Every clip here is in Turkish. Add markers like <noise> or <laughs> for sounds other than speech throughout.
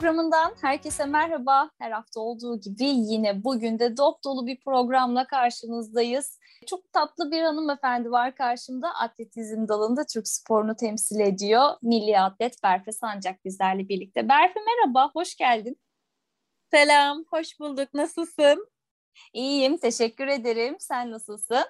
Programından herkese merhaba. Her hafta olduğu gibi yine bugün de dop dolu bir programla karşınızdayız. Çok tatlı bir hanımefendi var karşımda. Atletizm dalında Türk sporunu temsil ediyor. Milli atlet Berfe Sancak bizlerle birlikte. Berfe merhaba, hoş geldin. Selam, hoş bulduk. Nasılsın? İyiyim, teşekkür ederim. Sen nasılsın?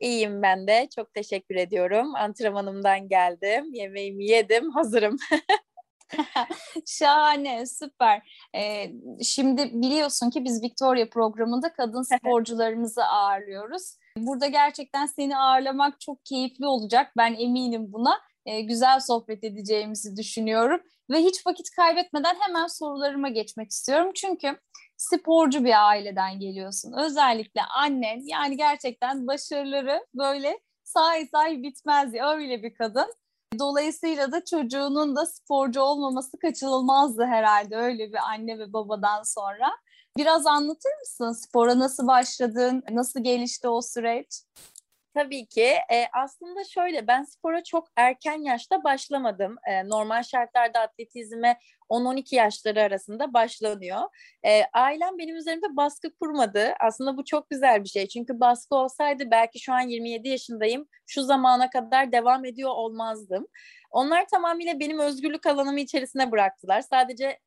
İyiyim ben de. Çok teşekkür ediyorum. Antrenmanımdan geldim. Yemeğimi yedim. Hazırım. <laughs> <laughs> Şahane, süper. Ee, şimdi biliyorsun ki biz Victoria programında kadın <laughs> sporcularımızı ağırlıyoruz. Burada gerçekten seni ağırlamak çok keyifli olacak. Ben eminim buna. Ee, güzel sohbet edeceğimizi düşünüyorum. Ve hiç vakit kaybetmeden hemen sorularıma geçmek istiyorum. Çünkü sporcu bir aileden geliyorsun. Özellikle annen yani gerçekten başarıları böyle say say bitmez ya öyle bir kadın. Dolayısıyla da çocuğunun da sporcu olmaması kaçınılmazdı herhalde öyle bir anne ve babadan sonra. Biraz anlatır mısın? Spora nasıl başladın? Nasıl gelişti o süreç? Tabii ki. E, aslında şöyle ben spora çok erken yaşta başlamadım. E, normal şartlarda atletizme 10-12 yaşları arasında başlanıyor. E, ailem benim üzerimde baskı kurmadı. Aslında bu çok güzel bir şey. Çünkü baskı olsaydı belki şu an 27 yaşındayım. Şu zamana kadar devam ediyor olmazdım. Onlar tamamıyla benim özgürlük alanımı içerisine bıraktılar. Sadece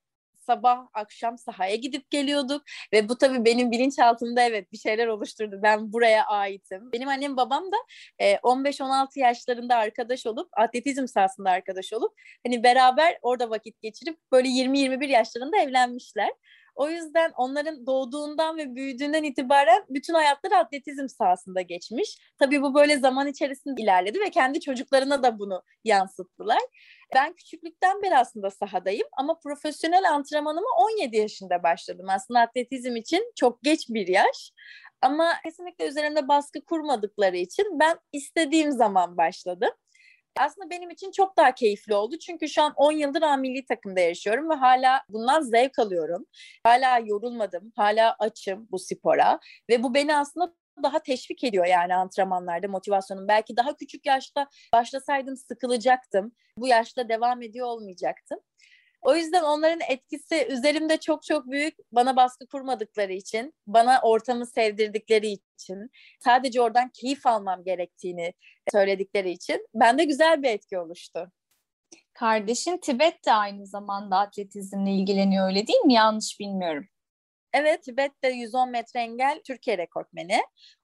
sabah akşam sahaya gidip geliyorduk ve bu tabii benim bilinçaltımda evet bir şeyler oluşturdu. Ben buraya aitim. Benim annem babam da e, 15-16 yaşlarında arkadaş olup atletizm sahasında arkadaş olup hani beraber orada vakit geçirip böyle 20-21 yaşlarında evlenmişler. O yüzden onların doğduğundan ve büyüdüğünden itibaren bütün hayatları atletizm sahasında geçmiş. Tabii bu böyle zaman içerisinde ilerledi ve kendi çocuklarına da bunu yansıttılar. Ben küçüklükten beri aslında sahadayım ama profesyonel antrenmanıma 17 yaşında başladım. Aslında atletizm için çok geç bir yaş. Ama kesinlikle üzerimde baskı kurmadıkları için ben istediğim zaman başladım aslında benim için çok daha keyifli oldu. Çünkü şu an 10 yıldır A milli takımda yaşıyorum ve hala bundan zevk alıyorum. Hala yorulmadım, hala açım bu spora ve bu beni aslında daha teşvik ediyor yani antrenmanlarda motivasyonum. Belki daha küçük yaşta başlasaydım sıkılacaktım. Bu yaşta devam ediyor olmayacaktım. O yüzden onların etkisi üzerimde çok çok büyük. Bana baskı kurmadıkları için, bana ortamı sevdirdikleri için, sadece oradan keyif almam gerektiğini söyledikleri için bende güzel bir etki oluştu. Kardeşin Tibet de aynı zamanda atletizmle ilgileniyor öyle değil mi? Yanlış bilmiyorum. Evet, Tibet'te 110 metre engel Türkiye rekortmeni.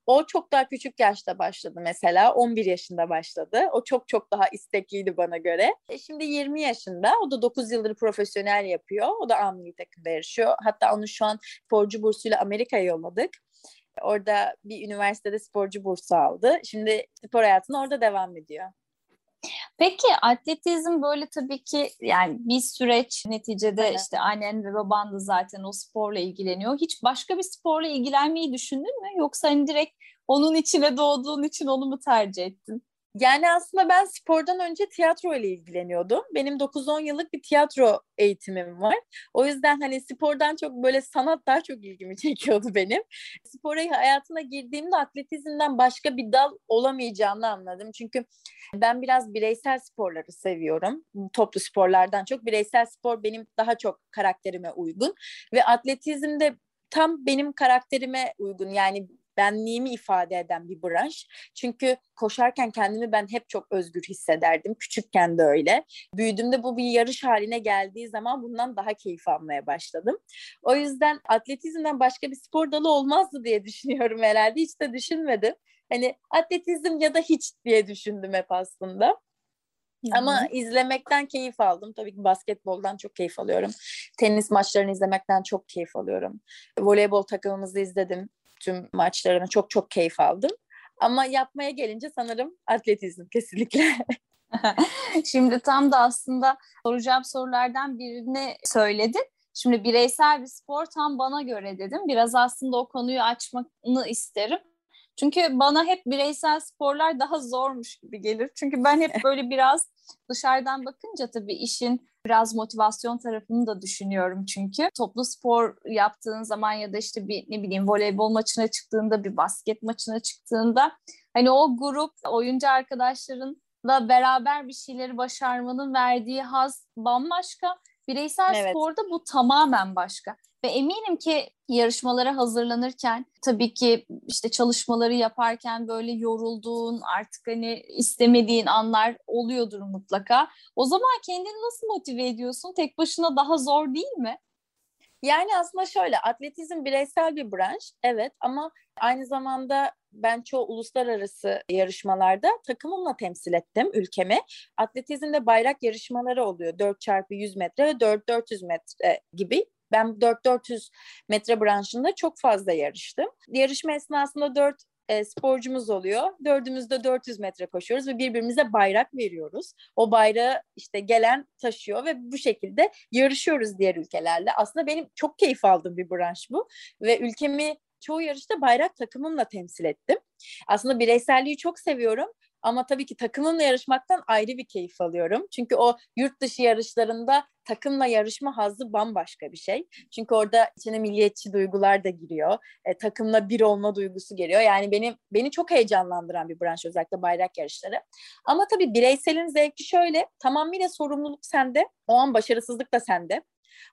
O çok daha küçük yaşta başladı mesela. 11 yaşında başladı. O çok çok daha istekliydi bana göre. E şimdi 20 yaşında. O da 9 yıldır profesyonel yapıyor. O da Amili takımda yarışıyor. Hatta onu şu an sporcu bursuyla Amerika'ya yolladık. Orada bir üniversitede sporcu bursu aldı. Şimdi spor hayatına orada devam ediyor. Peki atletizm böyle tabii ki yani bir süreç neticede evet. işte annen ve baban da zaten o sporla ilgileniyor. Hiç başka bir sporla ilgilenmeyi düşündün mü? Yoksa hani direkt onun içine doğduğun için onu mu tercih ettin? Yani aslında ben spordan önce tiyatro ile ilgileniyordum. Benim 9-10 yıllık bir tiyatro eğitimim var. O yüzden hani spordan çok böyle sanat daha çok ilgimi <laughs> çekiyordu benim. Spora hayatına girdiğimde atletizmden başka bir dal olamayacağını anladım. Çünkü ben biraz bireysel sporları seviyorum. Toplu sporlardan çok bireysel spor benim daha çok karakterime uygun ve atletizmde tam benim karakterime uygun. Yani benliğimi ifade eden bir branş. Çünkü koşarken kendimi ben hep çok özgür hissederdim. Küçükken de öyle. Büyüdüğümde bu bir yarış haline geldiği zaman bundan daha keyif almaya başladım. O yüzden atletizmden başka bir spor dalı olmazdı diye <laughs> düşünüyorum herhalde. Hiç de düşünmedim. Hani atletizm ya da hiç diye düşündüm hep aslında. Hı-hı. Ama izlemekten keyif aldım. Tabii ki basketboldan çok keyif alıyorum. Tenis maçlarını izlemekten çok keyif alıyorum. Voleybol takımımızı izledim tüm maçlarını çok çok keyif aldım. Ama yapmaya gelince sanırım atletizm kesinlikle. <laughs> Şimdi tam da aslında soracağım sorulardan birini söyledin. Şimdi bireysel bir spor tam bana göre dedim. Biraz aslında o konuyu açmanı isterim. Çünkü bana hep bireysel sporlar daha zormuş gibi gelir. Çünkü ben hep <laughs> böyle biraz dışarıdan bakınca tabii işin biraz motivasyon tarafını da düşünüyorum çünkü. Toplu spor yaptığın zaman ya da işte bir ne bileyim voleybol maçına çıktığında, bir basket maçına çıktığında hani o grup, oyuncu arkadaşlarınla beraber bir şeyleri başarmanın verdiği haz bambaşka. Bireysel evet. sporda bu tamamen başka. Ve eminim ki yarışmalara hazırlanırken tabii ki işte çalışmaları yaparken böyle yorulduğun artık hani istemediğin anlar oluyordur mutlaka. O zaman kendini nasıl motive ediyorsun? Tek başına daha zor değil mi? Yani aslında şöyle atletizm bireysel bir branş evet ama aynı zamanda ben çoğu uluslararası yarışmalarda takımımla temsil ettim ülkemi. Atletizmde bayrak yarışmaları oluyor 4 çarpı 100 metre ve 4 400 metre gibi ben 4-400 metre branşında çok fazla yarıştım. Yarışma esnasında 4 e, sporcumuz oluyor. Dördümüz de 400 metre koşuyoruz ve birbirimize bayrak veriyoruz. O bayrağı işte gelen taşıyor ve bu şekilde yarışıyoruz diğer ülkelerle. Aslında benim çok keyif aldığım bir branş bu ve ülkemi çoğu yarışta bayrak takımımla temsil ettim. Aslında bireyselliği çok seviyorum ama tabii ki takımımla yarışmaktan ayrı bir keyif alıyorum. Çünkü o yurt dışı yarışlarında takımla yarışma hazzı bambaşka bir şey. Çünkü orada içine milliyetçi duygular da giriyor. E, takımla bir olma duygusu geliyor. Yani benim beni çok heyecanlandıran bir branş özellikle bayrak yarışları. Ama tabii bireyselin zevki şöyle. Tamamıyla sorumluluk sende. O an başarısızlık da sende.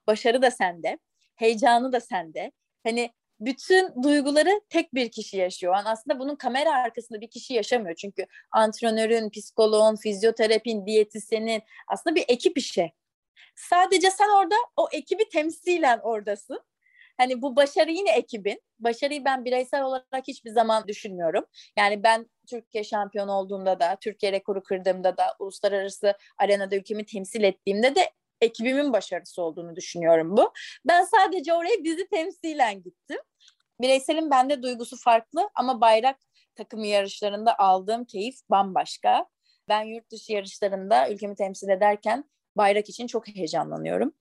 Başarı da sende. Heyecanı da sende. Hani bütün duyguları tek bir kişi yaşıyor. Yani aslında bunun kamera arkasında bir kişi yaşamıyor. Çünkü antrenörün, psikoloğun, fizyoterapin, diyetisyenin aslında bir ekip işi. Sadece sen orada o ekibi temsilen oradasın. Hani bu başarı yine ekibin. Başarıyı ben bireysel olarak hiçbir zaman düşünmüyorum. Yani ben Türkiye şampiyonu olduğumda da, Türkiye rekoru kırdığımda da, uluslararası arenada ülkemi temsil ettiğimde de ekibimin başarısı olduğunu düşünüyorum bu. Ben sadece oraya bizi temsilen gittim. Bireyselin bende duygusu farklı ama bayrak takımı yarışlarında aldığım keyif bambaşka. Ben yurt dışı yarışlarında ülkemi temsil ederken bayrak için çok heyecanlanıyorum.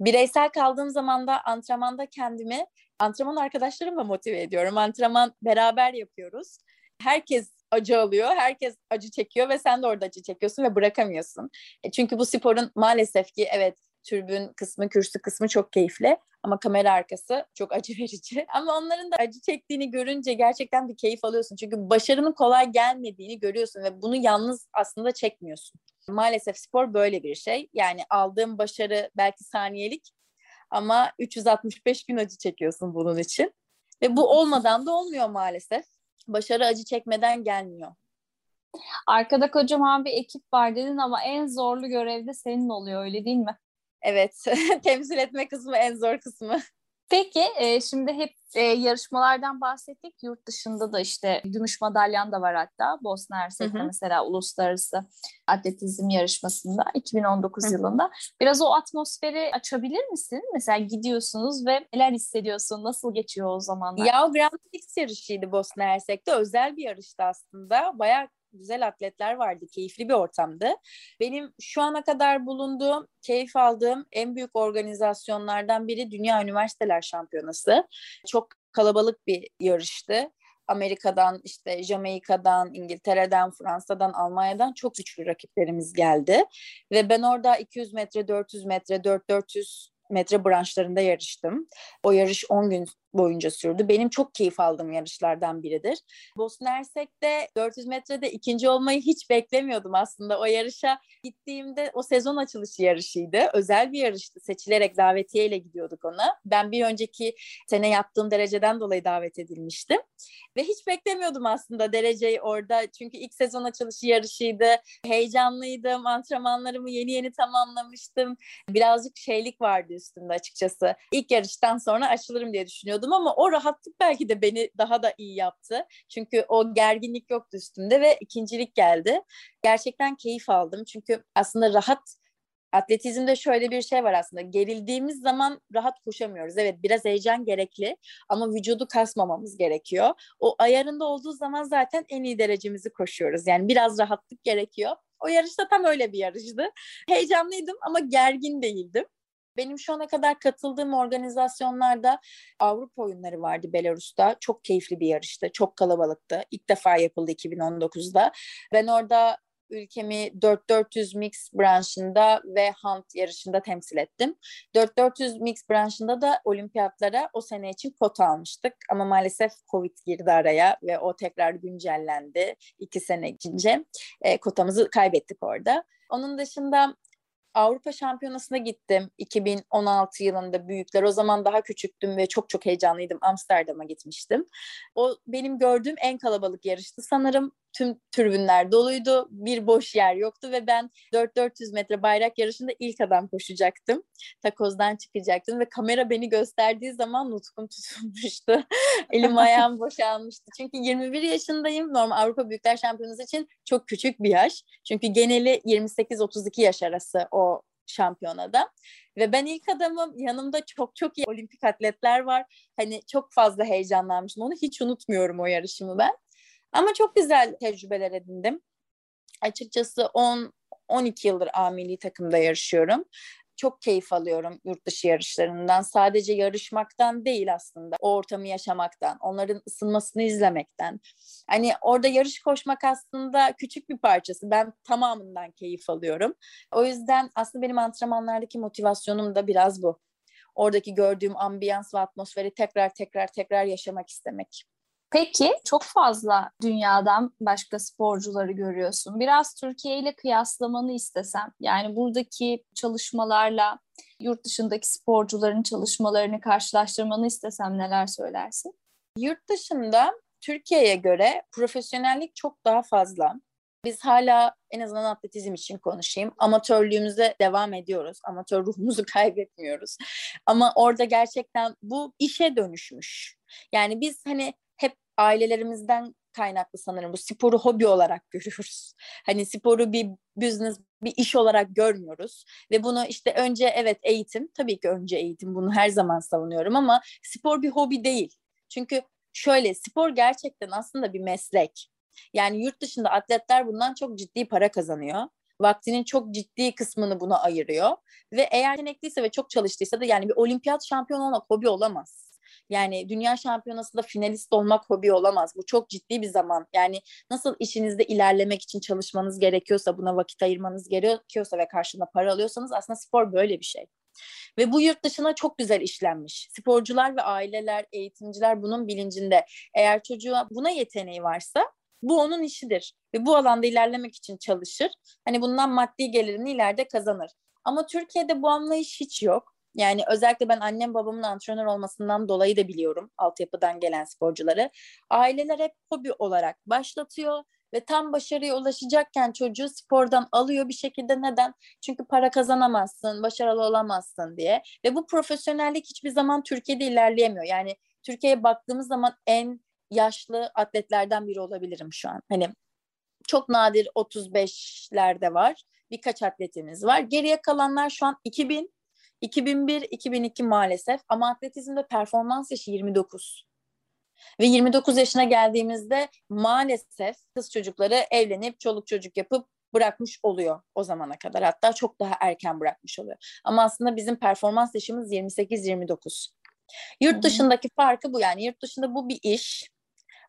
Bireysel kaldığım zaman da antrenmanda kendimi antrenman arkadaşlarımla motive ediyorum. Antrenman beraber yapıyoruz. Herkes acı alıyor, herkes acı çekiyor ve sen de orada acı çekiyorsun ve bırakamıyorsun. E çünkü bu sporun maalesef ki evet türbün kısmı, kürsü kısmı çok keyifli ama kamera arkası çok acı <laughs> verici. Ama onların da acı çektiğini görünce gerçekten bir keyif alıyorsun. Çünkü başarının kolay gelmediğini görüyorsun ve bunu yalnız aslında çekmiyorsun. Maalesef spor böyle bir şey. Yani aldığım başarı belki saniyelik ama 365 gün acı çekiyorsun bunun için. Ve bu olmadan da olmuyor maalesef. Başarı acı çekmeden gelmiyor. Arkada kocaman bir ekip var dedin ama en zorlu görev de senin oluyor öyle değil mi? Evet, <laughs> temsil etme kısmı en zor kısmı. Peki e, şimdi hep e, yarışmalardan bahsettik. Yurt dışında da işte gümüş madalyan da var hatta. Bosna Hersek'te mesela uluslararası atletizm yarışmasında 2019 hı hı. yılında. Biraz o atmosferi açabilir misin? Mesela gidiyorsunuz ve neler hissediyorsun? Nasıl geçiyor o zamanlar? Ya Grand Prix yarışıydı Bosna Hersek'te. Özel bir yarıştı aslında. Bayağı güzel atletler vardı. Keyifli bir ortamdı. Benim şu ana kadar bulunduğum, keyif aldığım en büyük organizasyonlardan biri Dünya Üniversiteler Şampiyonası. Çok kalabalık bir yarıştı. Amerika'dan, işte Jamaika'dan, İngiltere'den, Fransa'dan, Almanya'dan çok güçlü rakiplerimiz geldi. Ve ben orada 200 metre, 400 metre, 4-400 metre branşlarında yarıştım. O yarış 10 gün boyunca sürdü. Benim çok keyif aldığım yarışlardan biridir. Bosna Hersek'te 400 metrede ikinci olmayı hiç beklemiyordum aslında. O yarışa gittiğimde o sezon açılışı yarışıydı. Özel bir yarıştı. Seçilerek davetiyeyle gidiyorduk ona. Ben bir önceki sene yaptığım dereceden dolayı davet edilmiştim. Ve hiç beklemiyordum aslında dereceyi orada. Çünkü ilk sezon açılışı yarışıydı. Heyecanlıydım. Antrenmanlarımı yeni yeni tamamlamıştım. Birazcık şeylik vardı üstümde açıkçası. İlk yarıştan sonra açılırım diye düşünüyordum istiyordum ama o rahatlık belki de beni daha da iyi yaptı. Çünkü o gerginlik yoktu üstümde ve ikincilik geldi. Gerçekten keyif aldım. Çünkü aslında rahat Atletizmde şöyle bir şey var aslında. Gerildiğimiz zaman rahat koşamıyoruz. Evet biraz heyecan gerekli ama vücudu kasmamamız gerekiyor. O ayarında olduğu zaman zaten en iyi derecemizi koşuyoruz. Yani biraz rahatlık gerekiyor. O yarışta tam öyle bir yarıştı. Heyecanlıydım ama gergin değildim. Benim şu ana kadar katıldığım organizasyonlarda Avrupa oyunları vardı Belarus'ta. Çok keyifli bir yarıştı. Çok kalabalıktı. İlk defa yapıldı 2019'da. Ben orada ülkemi 4-400 mix branşında ve hand yarışında temsil ettim. 4-400 mix branşında da olimpiyatlara o sene için kota almıştık. Ama maalesef Covid girdi araya ve o tekrar güncellendi iki sene içince. E, kotamızı kaybettik orada. Onun dışında Avrupa Şampiyonası'na gittim 2016 yılında büyükler. O zaman daha küçüktüm ve çok çok heyecanlıydım. Amsterdam'a gitmiştim. O benim gördüğüm en kalabalık yarıştı. Sanırım tüm tribünler doluydu. Bir boş yer yoktu ve ben 4-400 metre bayrak yarışında ilk adam koşacaktım. Takozdan çıkacaktım ve kamera beni gösterdiği zaman nutkum <laughs> tutulmuştu. Elim ayağım <laughs> boşalmıştı. Çünkü 21 yaşındayım. Normal Avrupa Büyükler Şampiyonası için çok küçük bir yaş. Çünkü geneli 28-32 yaş arası o şampiyonada. Ve ben ilk adamım yanımda çok çok iyi olimpik atletler var. Hani çok fazla heyecanlanmıştım. Onu hiç unutmuyorum o yarışımı ben. Ama çok güzel tecrübeler edindim. Açıkçası 10 12 yıldır A milli takımda yarışıyorum. Çok keyif alıyorum yurt dışı yarışlarından. Sadece yarışmaktan değil aslında. O ortamı yaşamaktan, onların ısınmasını izlemekten. Hani orada yarış koşmak aslında küçük bir parçası. Ben tamamından keyif alıyorum. O yüzden aslında benim antrenmanlardaki motivasyonum da biraz bu. Oradaki gördüğüm ambiyans ve atmosferi tekrar tekrar tekrar yaşamak istemek. Peki çok fazla dünyadan başka sporcuları görüyorsun. Biraz Türkiye ile kıyaslamanı istesem yani buradaki çalışmalarla yurt dışındaki sporcuların çalışmalarını karşılaştırmanı istesem neler söylersin? Yurt dışında Türkiye'ye göre profesyonellik çok daha fazla. Biz hala en azından atletizm için konuşayım. Amatörlüğümüze devam ediyoruz. Amatör ruhumuzu <laughs> kaybetmiyoruz. Ama orada gerçekten bu işe dönüşmüş. Yani biz hani ailelerimizden kaynaklı sanırım bu sporu hobi olarak <laughs> görüyoruz. Hani sporu bir business, bir iş olarak görmüyoruz ve bunu işte önce evet eğitim, tabii ki önce eğitim bunu her zaman savunuyorum ama spor bir hobi değil. Çünkü şöyle spor gerçekten aslında bir meslek. Yani yurt dışında atletler bundan çok ciddi para kazanıyor. Vaktinin çok ciddi kısmını buna ayırıyor ve eğer yetenekliyse ve çok çalıştıysa da yani bir olimpiyat şampiyonu olmak hobi olamaz. Yani dünya şampiyonasında finalist olmak hobi olamaz. Bu çok ciddi bir zaman. Yani nasıl işinizde ilerlemek için çalışmanız gerekiyorsa, buna vakit ayırmanız gerekiyorsa ve karşılığında para alıyorsanız aslında spor böyle bir şey. Ve bu yurt dışına çok güzel işlenmiş. Sporcular ve aileler, eğitimciler bunun bilincinde. Eğer çocuğa buna yeteneği varsa bu onun işidir. Ve bu alanda ilerlemek için çalışır. Hani bundan maddi gelirini ileride kazanır. Ama Türkiye'de bu anlayış hiç yok. Yani özellikle ben annem babamın antrenör olmasından dolayı da biliyorum altyapıdan gelen sporcuları. Aileler hep hobi olarak başlatıyor ve tam başarıya ulaşacakken çocuğu spordan alıyor bir şekilde neden? Çünkü para kazanamazsın, başarılı olamazsın diye. Ve bu profesyonellik hiçbir zaman Türkiye'de ilerleyemiyor. Yani Türkiye'ye baktığımız zaman en yaşlı atletlerden biri olabilirim şu an. Hani çok nadir 35'lerde var. Birkaç atletimiz var. Geriye kalanlar şu an 2000 2001-2002 maalesef ama atletizmde performans yaşı 29. Ve 29 yaşına geldiğimizde maalesef kız çocukları evlenip çoluk çocuk yapıp bırakmış oluyor o zamana kadar. Hatta çok daha erken bırakmış oluyor. Ama aslında bizim performans yaşımız 28-29. Yurt dışındaki farkı bu yani yurt dışında bu bir iş.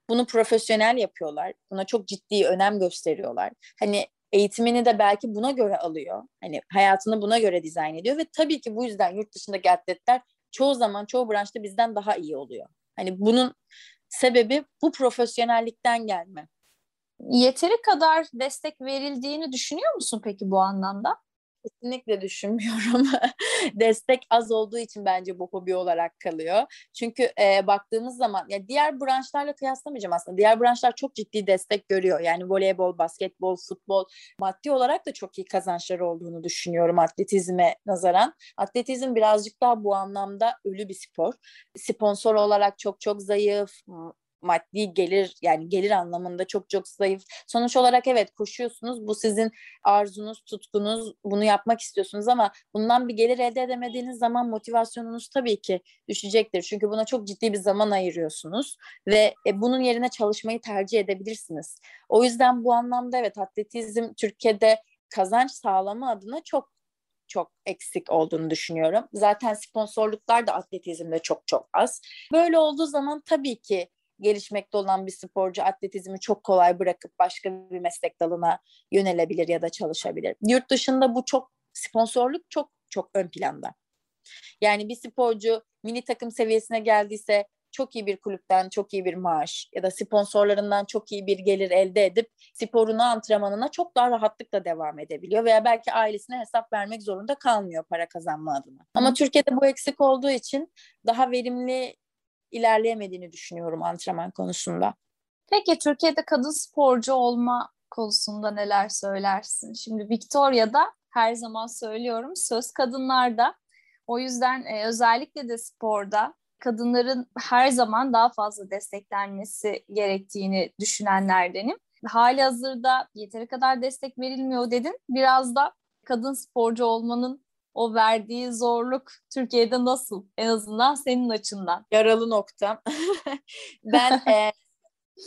Bunu profesyonel yapıyorlar. Buna çok ciddi önem gösteriyorlar. Hani eğitimini de belki buna göre alıyor. Hani hayatını buna göre dizayn ediyor ve tabii ki bu yüzden yurt dışındaki atletler çoğu zaman çoğu branşta bizden daha iyi oluyor. Hani bunun sebebi bu profesyonellikten gelme. Yeteri kadar destek verildiğini düşünüyor musun peki bu anlamda? Kesinlikle düşünmüyorum. <laughs> Destek az olduğu için bence bu hobi olarak kalıyor. Çünkü e, baktığımız zaman ya diğer branşlarla kıyaslamayacağım aslında. Diğer branşlar çok ciddi destek görüyor. Yani voleybol, basketbol, futbol maddi olarak da çok iyi kazançları olduğunu düşünüyorum atletizme nazaran. Atletizm birazcık daha bu anlamda ölü bir spor. Sponsor olarak çok çok zayıf maddi gelir yani gelir anlamında çok çok zayıf. Sonuç olarak evet koşuyorsunuz. Bu sizin arzunuz, tutkunuz. Bunu yapmak istiyorsunuz ama bundan bir gelir elde edemediğiniz zaman motivasyonunuz tabii ki düşecektir. Çünkü buna çok ciddi bir zaman ayırıyorsunuz ve e, bunun yerine çalışmayı tercih edebilirsiniz. O yüzden bu anlamda evet atletizm Türkiye'de kazanç sağlama adına çok çok eksik olduğunu düşünüyorum. Zaten sponsorluklar da atletizmde çok çok az. Böyle olduğu zaman tabii ki gelişmekte olan bir sporcu atletizmi çok kolay bırakıp başka bir meslek dalına yönelebilir ya da çalışabilir. Yurt dışında bu çok sponsorluk çok çok ön planda. Yani bir sporcu mini takım seviyesine geldiyse çok iyi bir kulüpten çok iyi bir maaş ya da sponsorlarından çok iyi bir gelir elde edip sporuna, antrenmanına çok daha rahatlıkla devam edebiliyor veya belki ailesine hesap vermek zorunda kalmıyor para kazanma adına. Ama Türkiye'de bu eksik olduğu için daha verimli ilerleyemediğini düşünüyorum antrenman konusunda. Peki Türkiye'de kadın sporcu olma konusunda neler söylersin? Şimdi Victoria'da her zaman söylüyorum söz kadınlarda. O yüzden e, özellikle de sporda kadınların her zaman daha fazla desteklenmesi gerektiğini düşünenlerdenim. Hali hazırda yeteri kadar destek verilmiyor dedin. Biraz da kadın sporcu olmanın o verdiği zorluk Türkiye'de nasıl? En azından senin açından. Yaralı nokta. <laughs> ben e,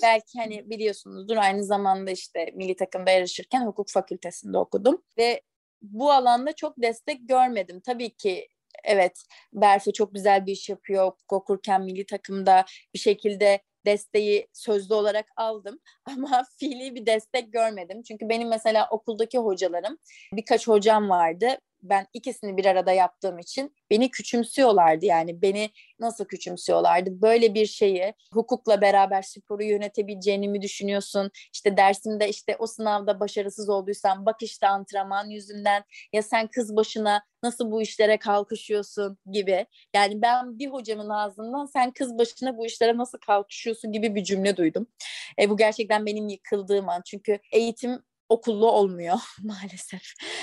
belki hani biliyorsunuzdur aynı zamanda işte milli takımda yarışırken hukuk fakültesinde okudum ve bu alanda çok destek görmedim. Tabii ki evet Berfe çok güzel bir iş yapıyor. Hukuk okurken milli takımda bir şekilde desteği sözlü olarak aldım <laughs> ama fiili bir destek görmedim. Çünkü benim mesela okuldaki hocalarım birkaç hocam vardı ben ikisini bir arada yaptığım için beni küçümsüyorlardı. Yani beni nasıl küçümsüyorlardı? Böyle bir şeyi hukukla beraber sporu yönetebileceğini mi düşünüyorsun? İşte dersimde işte o sınavda başarısız olduysan bak işte antrenman yüzünden ya sen kız başına nasıl bu işlere kalkışıyorsun gibi. Yani ben bir hocamın ağzından sen kız başına bu işlere nasıl kalkışıyorsun gibi bir cümle duydum. E, bu gerçekten benim yıkıldığım an. Çünkü eğitim okullu olmuyor <laughs> maalesef.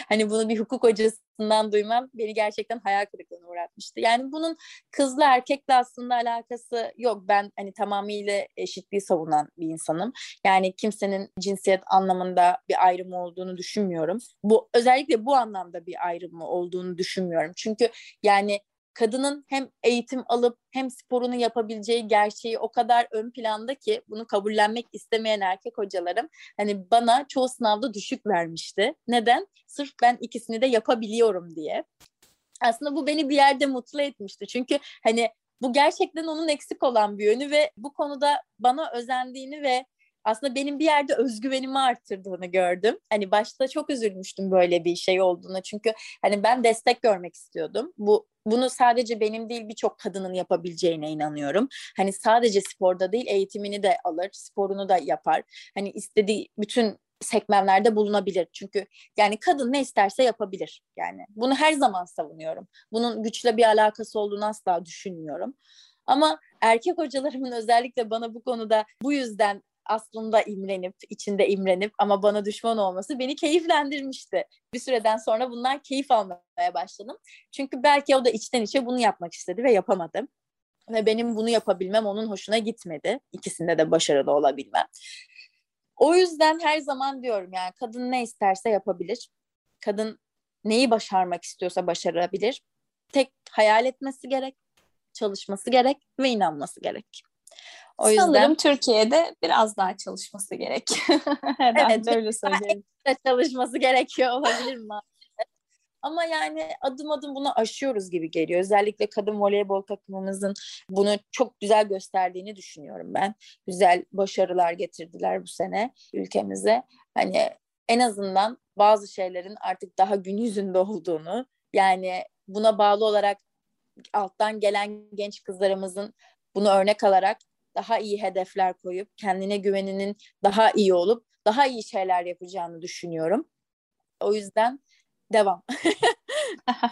Hani bunu bir hukuk hocasından duymam beni gerçekten hayal kırıklığına uğratmıştı. Yani bunun kızla erkekle aslında alakası yok. Ben hani tamamıyla eşitliği savunan bir insanım. Yani kimsenin cinsiyet anlamında bir ayrımı olduğunu düşünmüyorum. Bu özellikle bu anlamda bir ayrımı olduğunu düşünmüyorum. Çünkü yani kadının hem eğitim alıp hem sporunu yapabileceği gerçeği o kadar ön planda ki bunu kabullenmek istemeyen erkek hocalarım hani bana çoğu sınavda düşük vermişti. Neden? Sırf ben ikisini de yapabiliyorum diye. Aslında bu beni bir yerde mutlu etmişti. Çünkü hani bu gerçekten onun eksik olan bir yönü ve bu konuda bana özendiğini ve aslında benim bir yerde özgüvenimi arttırdığını gördüm. Hani başta çok üzülmüştüm böyle bir şey olduğuna. Çünkü hani ben destek görmek istiyordum. Bu bunu sadece benim değil birçok kadının yapabileceğine inanıyorum. Hani sadece sporda değil eğitimini de alır, sporunu da yapar. Hani istediği bütün sekmenlerde bulunabilir. Çünkü yani kadın ne isterse yapabilir. Yani bunu her zaman savunuyorum. Bunun güçle bir alakası olduğunu asla düşünmüyorum. Ama erkek hocalarımın <laughs> özellikle bana bu konuda bu yüzden aslında imrenip, içinde imrenip ama bana düşman olması beni keyiflendirmişti. Bir süreden sonra bunlar keyif almaya başladım. Çünkü belki o da içten içe bunu yapmak istedi ve yapamadım. Ve benim bunu yapabilmem onun hoşuna gitmedi. İkisinde de başarılı olabilmem. O yüzden her zaman diyorum yani kadın ne isterse yapabilir. Kadın neyi başarmak istiyorsa başarabilir. Tek hayal etmesi gerek, çalışması gerek ve inanması gerek. O yüzden Sanırım Türkiye'de biraz daha çalışması gerek. <laughs> evet, öyle söyleyelim. çalışması gerekiyor olabilir mi? Ama yani adım adım bunu aşıyoruz gibi geliyor. Özellikle kadın voleybol takımımızın bunu çok güzel gösterdiğini düşünüyorum ben. Güzel başarılar getirdiler bu sene ülkemize. Hani en azından bazı şeylerin artık daha gün yüzünde olduğunu yani buna bağlı olarak alttan gelen genç kızlarımızın bunu örnek alarak daha iyi hedefler koyup kendine güveninin daha iyi olup daha iyi şeyler yapacağını düşünüyorum. O yüzden devam. <laughs>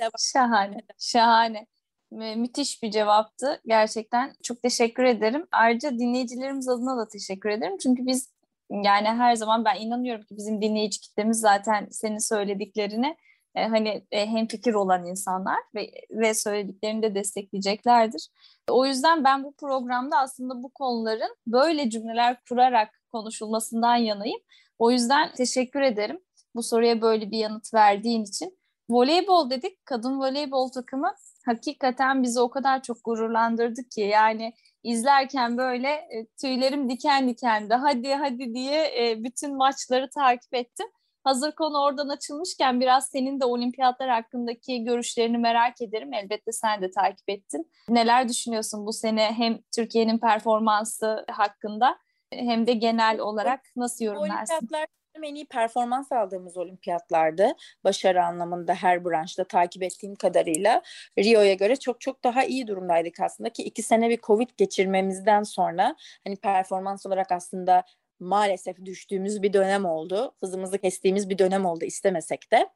devam. <laughs> Şahane, şahane. Müthiş bir cevaptı. Gerçekten çok teşekkür ederim. Ayrıca dinleyicilerimiz adına da teşekkür ederim. Çünkü biz yani her zaman ben inanıyorum ki bizim dinleyici kitlemiz zaten senin söylediklerini e, hani e, hem fikir olan insanlar ve, ve söylediklerini de destekleyeceklerdir. O yüzden ben bu programda aslında bu konuların böyle cümleler kurarak konuşulmasından yanayım. O yüzden teşekkür ederim bu soruya böyle bir yanıt verdiğin için. Voleybol dedik, kadın voleybol takımı hakikaten bizi o kadar çok gururlandırdı ki yani izlerken böyle e, tüylerim diken dikendi. Hadi hadi diye e, bütün maçları takip ettim. Hazır konu oradan açılmışken biraz senin de olimpiyatlar hakkındaki görüşlerini merak ederim. Elbette sen de takip ettin. Neler düşünüyorsun bu sene hem Türkiye'nin performansı hakkında hem de genel olarak nasıl yorumlarsın? Olimpiyatlar en iyi performans aldığımız olimpiyatlardı. Başarı anlamında her branşta takip ettiğim kadarıyla Rio'ya göre çok çok daha iyi durumdaydık aslında ki iki sene bir Covid geçirmemizden sonra hani performans olarak aslında maalesef düştüğümüz bir dönem oldu. Hızımızı kestiğimiz bir dönem oldu istemesek de.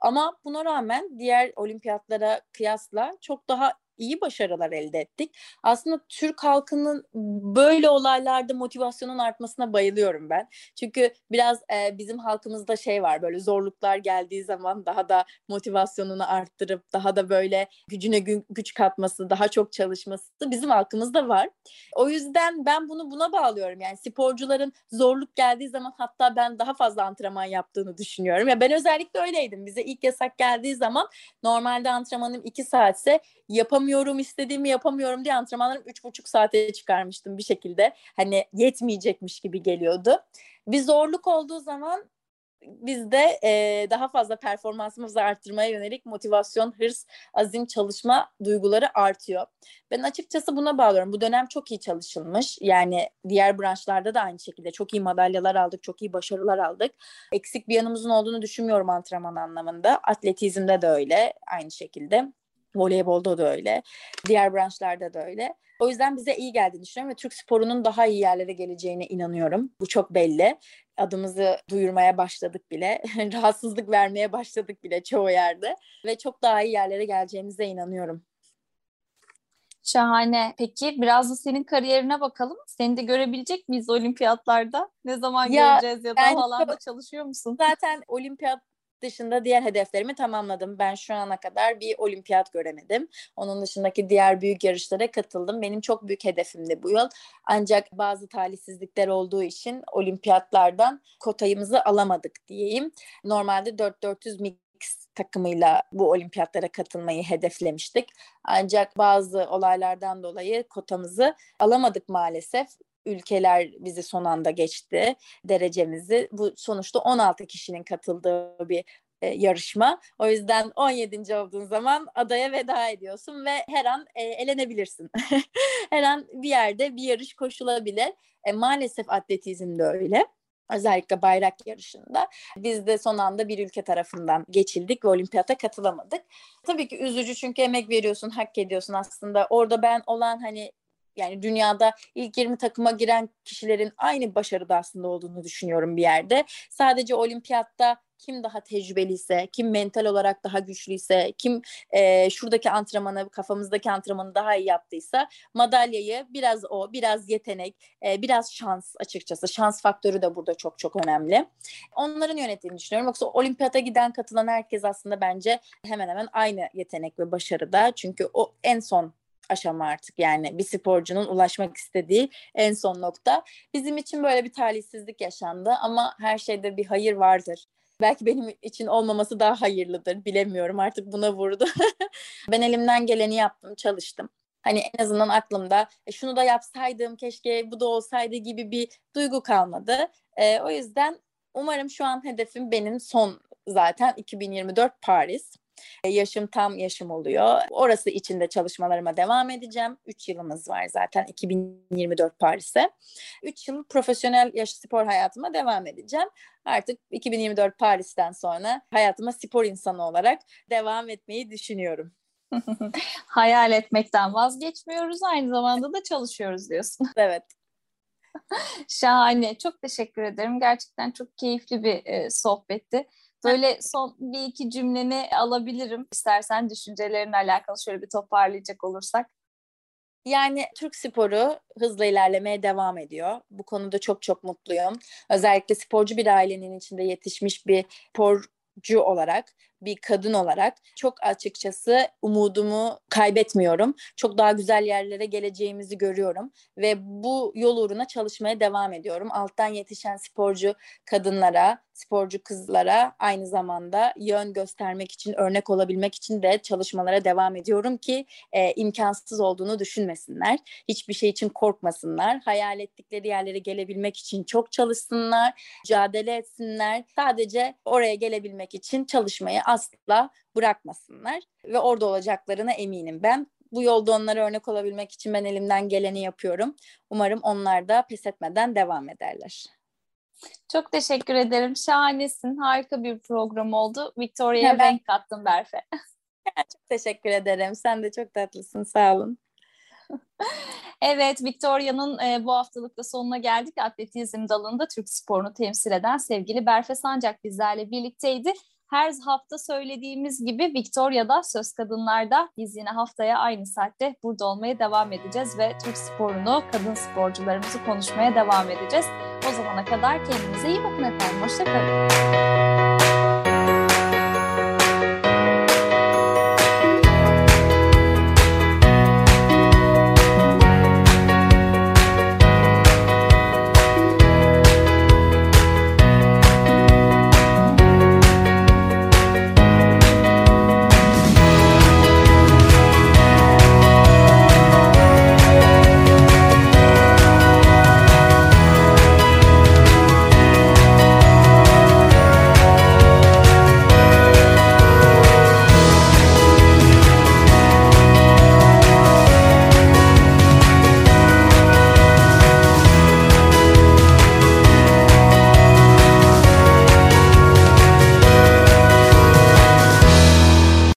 Ama buna rağmen diğer olimpiyatlara kıyasla çok daha iyi başarılar elde ettik. Aslında Türk halkının böyle olaylarda motivasyonun artmasına bayılıyorum ben. Çünkü biraz e, bizim halkımızda şey var böyle zorluklar geldiği zaman daha da motivasyonunu arttırıp daha da böyle gücüne gü- güç katması, daha çok çalışması bizim halkımızda var. O yüzden ben bunu buna bağlıyorum. Yani sporcuların zorluk geldiği zaman hatta ben daha fazla antrenman yaptığını düşünüyorum. Ya ben özellikle öyleydim. Bize ilk yasak geldiği zaman normalde antrenmanım iki saatse yapamıyorum, istediğimi yapamıyorum diye antrenmanlarım üç buçuk saate çıkarmıştım bir şekilde. Hani yetmeyecekmiş gibi geliyordu. Bir zorluk olduğu zaman bizde e, daha fazla performansımızı arttırmaya yönelik motivasyon, hırs, azim, çalışma duyguları artıyor. Ben açıkçası buna bağlıyorum. Bu dönem çok iyi çalışılmış. Yani diğer branşlarda da aynı şekilde çok iyi madalyalar aldık, çok iyi başarılar aldık. Eksik bir yanımızın olduğunu düşünmüyorum antrenman anlamında. Atletizmde de öyle aynı şekilde. Voleybolda da öyle. Diğer branşlarda da öyle. O yüzden bize iyi geldiğini düşünüyorum ve Türk sporunun daha iyi yerlere geleceğine inanıyorum. Bu çok belli. Adımızı duyurmaya başladık bile. <laughs> Rahatsızlık vermeye başladık bile çoğu yerde. Ve çok daha iyi yerlere geleceğimize inanıyorum. Şahane. Peki biraz da senin kariyerine bakalım. Seni de görebilecek miyiz olimpiyatlarda? Ne zaman ya, göreceğiz ya da yani, alanda çalışıyor musun? Zaten olimpiyat dışında diğer hedeflerimi tamamladım. Ben şu ana kadar bir olimpiyat göremedim. Onun dışındaki diğer büyük yarışlara katıldım. Benim çok büyük hedefimdi bu yıl. Ancak bazı talihsizlikler olduğu için olimpiyatlardan kotayımızı alamadık diyeyim. Normalde 4-400 mix takımıyla bu olimpiyatlara katılmayı hedeflemiştik. Ancak bazı olaylardan dolayı kotamızı alamadık maalesef ülkeler bizi son anda geçti derecemizi. Bu sonuçta 16 kişinin katıldığı bir e, yarışma. O yüzden 17. olduğun zaman adaya veda ediyorsun ve her an e, elenebilirsin. <laughs> her an bir yerde bir yarış koşulabilir. E, maalesef atletizm de öyle. Özellikle bayrak yarışında. Biz de son anda bir ülke tarafından geçildik ve olimpiyata katılamadık. Tabii ki üzücü çünkü emek veriyorsun, hak ediyorsun aslında. Orada ben olan hani yani dünyada ilk 20 takıma giren kişilerin aynı başarıda aslında olduğunu düşünüyorum bir yerde. Sadece olimpiyatta kim daha tecrübeliyse, kim mental olarak daha güçlüyse, kim e, şuradaki antrenmanı, kafamızdaki antrenmanı daha iyi yaptıysa madalyayı biraz o, biraz yetenek, e, biraz şans açıkçası. Şans faktörü de burada çok çok önemli. Onların yönettiğini düşünüyorum. Yoksa olimpiyata giden, katılan herkes aslında bence hemen hemen aynı yetenek ve başarıda. Çünkü o en son aşama artık yani bir sporcunun ulaşmak istediği en son nokta. Bizim için böyle bir talihsizlik yaşandı ama her şeyde bir hayır vardır. Belki benim için olmaması daha hayırlıdır. Bilemiyorum artık buna vurdu. <laughs> ben elimden geleni yaptım, çalıştım. Hani en azından aklımda e, şunu da yapsaydım keşke bu da olsaydı gibi bir duygu kalmadı. E, o yüzden umarım şu an hedefim benim son zaten 2024 Paris. E, yaşım tam yaşım oluyor. Orası içinde çalışmalarıma devam edeceğim. 3 yılımız var zaten 2024 Paris'e. 3 yıl profesyonel yaş spor hayatıma devam edeceğim. Artık 2024 Paris'ten sonra hayatıma spor insanı olarak devam etmeyi düşünüyorum. <laughs> Hayal etmekten vazgeçmiyoruz. Aynı zamanda da çalışıyoruz diyorsun. <laughs> Evet. Şahane. Çok teşekkür ederim. Gerçekten çok keyifli bir e, sohbetti. Böyle son bir iki cümleni alabilirim. İstersen düşüncelerinle alakalı şöyle bir toparlayacak olursak. Yani Türk sporu hızla ilerlemeye devam ediyor. Bu konuda çok çok mutluyum. Özellikle sporcu bir ailenin içinde yetişmiş bir sporcu olarak bir kadın olarak çok açıkçası umudumu kaybetmiyorum. Çok daha güzel yerlere geleceğimizi görüyorum ve bu yol uğruna çalışmaya devam ediyorum. Alttan yetişen sporcu kadınlara, sporcu kızlara aynı zamanda yön göstermek için, örnek olabilmek için de çalışmalara devam ediyorum ki e, imkansız olduğunu düşünmesinler. Hiçbir şey için korkmasınlar. Hayal ettikleri yerlere gelebilmek için çok çalışsınlar, mücadele etsinler. Sadece oraya gelebilmek için çalışmayı asla bırakmasınlar ve orada olacaklarına eminim ben. Bu yolda onlara örnek olabilmek için ben elimden geleni yapıyorum. Umarım onlar da pes etmeden devam ederler. Çok teşekkür ederim. Şahanesin. Harika bir program oldu. Victoria'ya ben... renk kattın Berfe. <laughs> çok teşekkür ederim. Sen de çok tatlısın. Sağ olun. <laughs> evet, Victoria'nın e, bu haftalıkta sonuna geldik. Atletizm dalında Türk sporunu temsil eden sevgili Berfe Sancak bizlerle birlikteydi. Her hafta söylediğimiz gibi Victoria'da Söz Kadınlar'da biz yine haftaya aynı saatte burada olmaya devam edeceğiz ve Türk sporunu, kadın sporcularımızı konuşmaya devam edeceğiz. O zamana kadar kendinize iyi bakın efendim. Hoşçakalın.